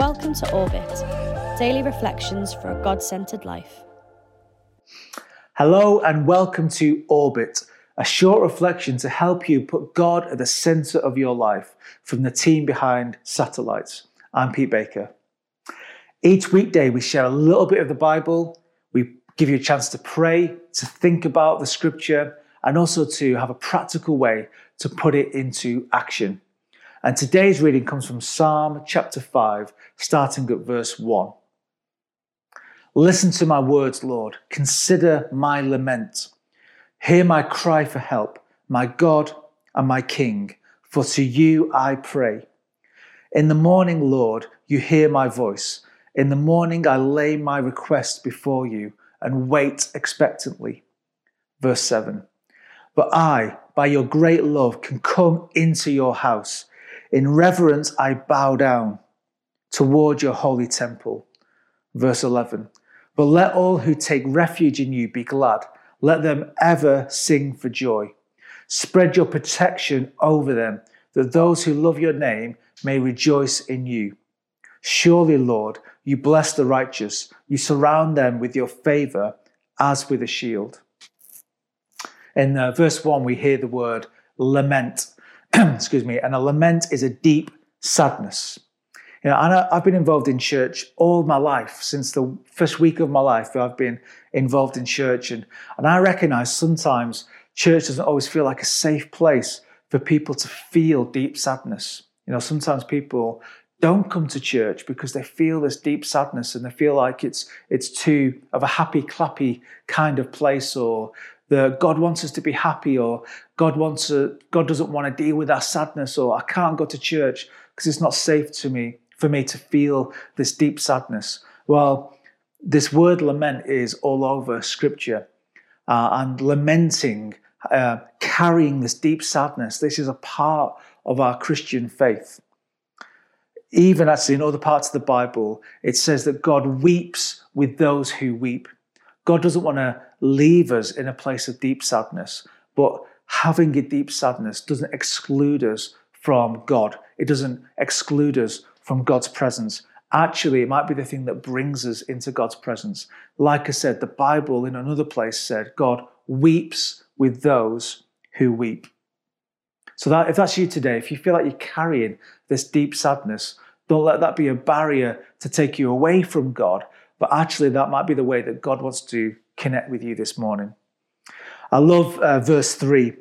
Welcome to Orbit, daily reflections for a God centered life. Hello, and welcome to Orbit, a short reflection to help you put God at the center of your life from the team behind Satellites. I'm Pete Baker. Each weekday, we share a little bit of the Bible, we give you a chance to pray, to think about the scripture, and also to have a practical way to put it into action. And today's reading comes from Psalm chapter 5, starting at verse 1. Listen to my words, Lord. Consider my lament. Hear my cry for help, my God and my King, for to you I pray. In the morning, Lord, you hear my voice. In the morning, I lay my request before you and wait expectantly. Verse 7 But I, by your great love, can come into your house. In reverence, I bow down toward your holy temple. Verse 11 But let all who take refuge in you be glad. Let them ever sing for joy. Spread your protection over them, that those who love your name may rejoice in you. Surely, Lord, you bless the righteous. You surround them with your favor as with a shield. In uh, verse 1, we hear the word lament. Excuse me. And a lament is a deep sadness. You know, and I've been involved in church all my life. Since the first week of my life, I've been involved in church. And, and I recognize sometimes church doesn't always feel like a safe place for people to feel deep sadness. You know, sometimes people don't come to church because they feel this deep sadness and they feel like it's it's too of a happy clappy kind of place or the God wants us to be happy or God wants to, God doesn't want to deal with our sadness or I can't go to church because it's not safe to me for me to feel this deep sadness. Well, this word lament is all over scripture uh, and lamenting, uh, carrying this deep sadness. This is a part of our Christian faith even actually in other parts of the Bible, it says that God weeps with those who weep. God doesn't want to leave us in a place of deep sadness, but having a deep sadness doesn't exclude us from God. It doesn't exclude us from God's presence. Actually, it might be the thing that brings us into God's presence. Like I said, the Bible in another place said, God weeps with those who weep. So that if that's you today, if you feel like you're carrying this deep sadness, don't let that be a barrier to take you away from God, but actually that might be the way that God wants to connect with you this morning. I love uh, verse 3.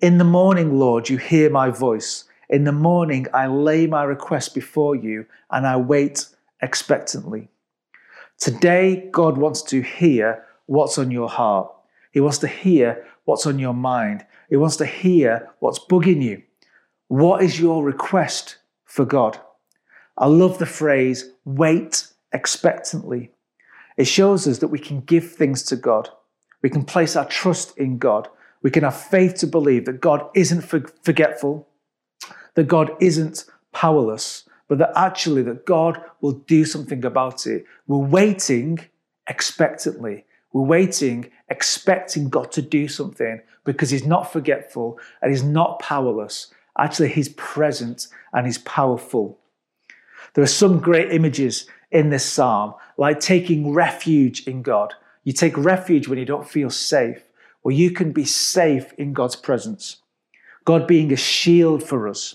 In the morning, Lord, you hear my voice. In the morning, I lay my request before you and I wait expectantly. Today, God wants to hear what's on your heart. He wants to hear what's on your mind. He wants to hear what's bugging you. What is your request for God? I love the phrase, wait expectantly. It shows us that we can give things to God. We can place our trust in God. We can have faith to believe that God isn't forgetful, that God isn't powerless, but that actually that God will do something about it. We're waiting expectantly. We're waiting, expecting God to do something because He's not forgetful and He's not powerless. Actually, He's present and He's powerful. There are some great images in this psalm, like taking refuge in God. You take refuge when you don't feel safe, or you can be safe in God's presence. God being a shield for us,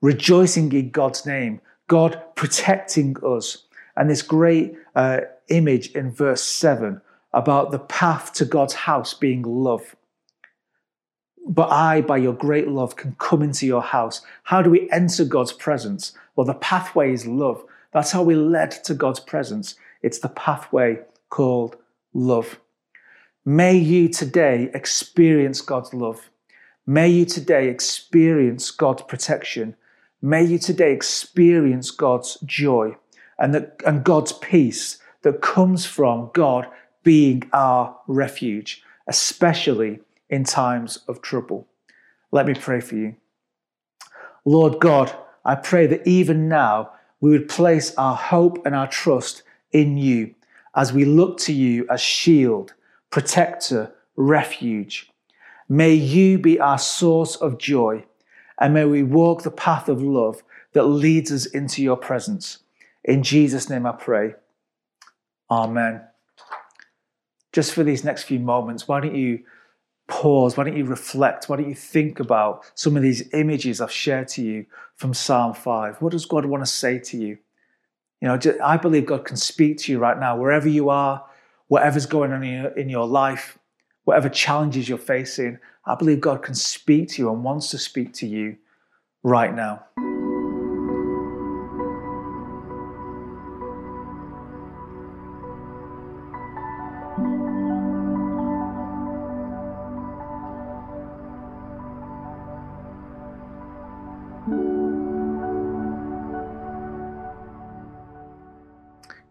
rejoicing in God's name, God protecting us. And this great uh, image in verse 7 about the path to God's house being love. But I, by your great love, can come into your house. How do we enter God's presence? Well, the pathway is love. That's how we led to God's presence. It's the pathway called love. May you today experience God's love. May you today experience God's protection. May you today experience God's joy and, the, and God's peace that comes from God being our refuge, especially in times of trouble. Let me pray for you. Lord God, I pray that even now we would place our hope and our trust in you as we look to you as shield, protector, refuge. May you be our source of joy, and may we walk the path of love that leads us into your presence. In Jesus' name I pray. Amen. Just for these next few moments, why don't you pause? Why don't you reflect? Why don't you think about some of these images I've shared to you from Psalm 5? What does God want to say to you? You know, I believe God can speak to you right now, wherever you are, whatever's going on in your, life, whatever challenges you're facing. I believe God can speak to you and wants to speak to you right now.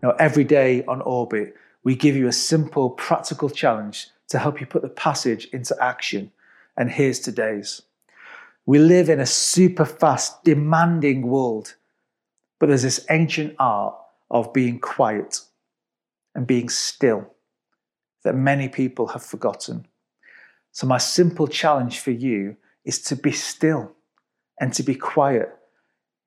Now, every day on Orbit, we give you a simple, practical challenge to help you put the passage into action. And here's today's. We live in a super fast, demanding world, but there's this ancient art of being quiet and being still that many people have forgotten. So, my simple challenge for you is to be still and to be quiet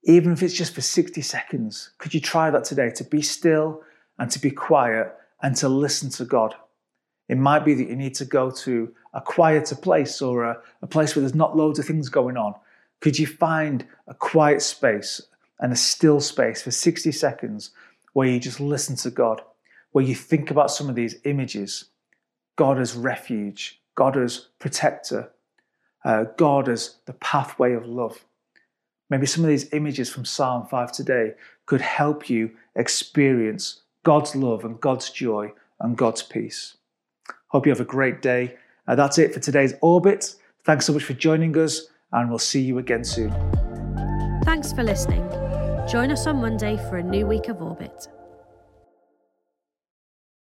even if it's just for 60 seconds. Could you try that today to be still and to be quiet and to listen to God? It might be that you need to go to a quieter place or a, a place where there's not loads of things going on. Could you find a quiet space and a still space for 60 seconds where you just listen to God, where you think about some of these images God as refuge, God as protector, uh, God as the pathway of love? Maybe some of these images from Psalm 5 today could help you experience God's love and God's joy and God's peace. Hope you have a great day. Uh, that's it for today's Orbit. Thanks so much for joining us, and we'll see you again soon. Thanks for listening. Join us on Monday for a new week of Orbit.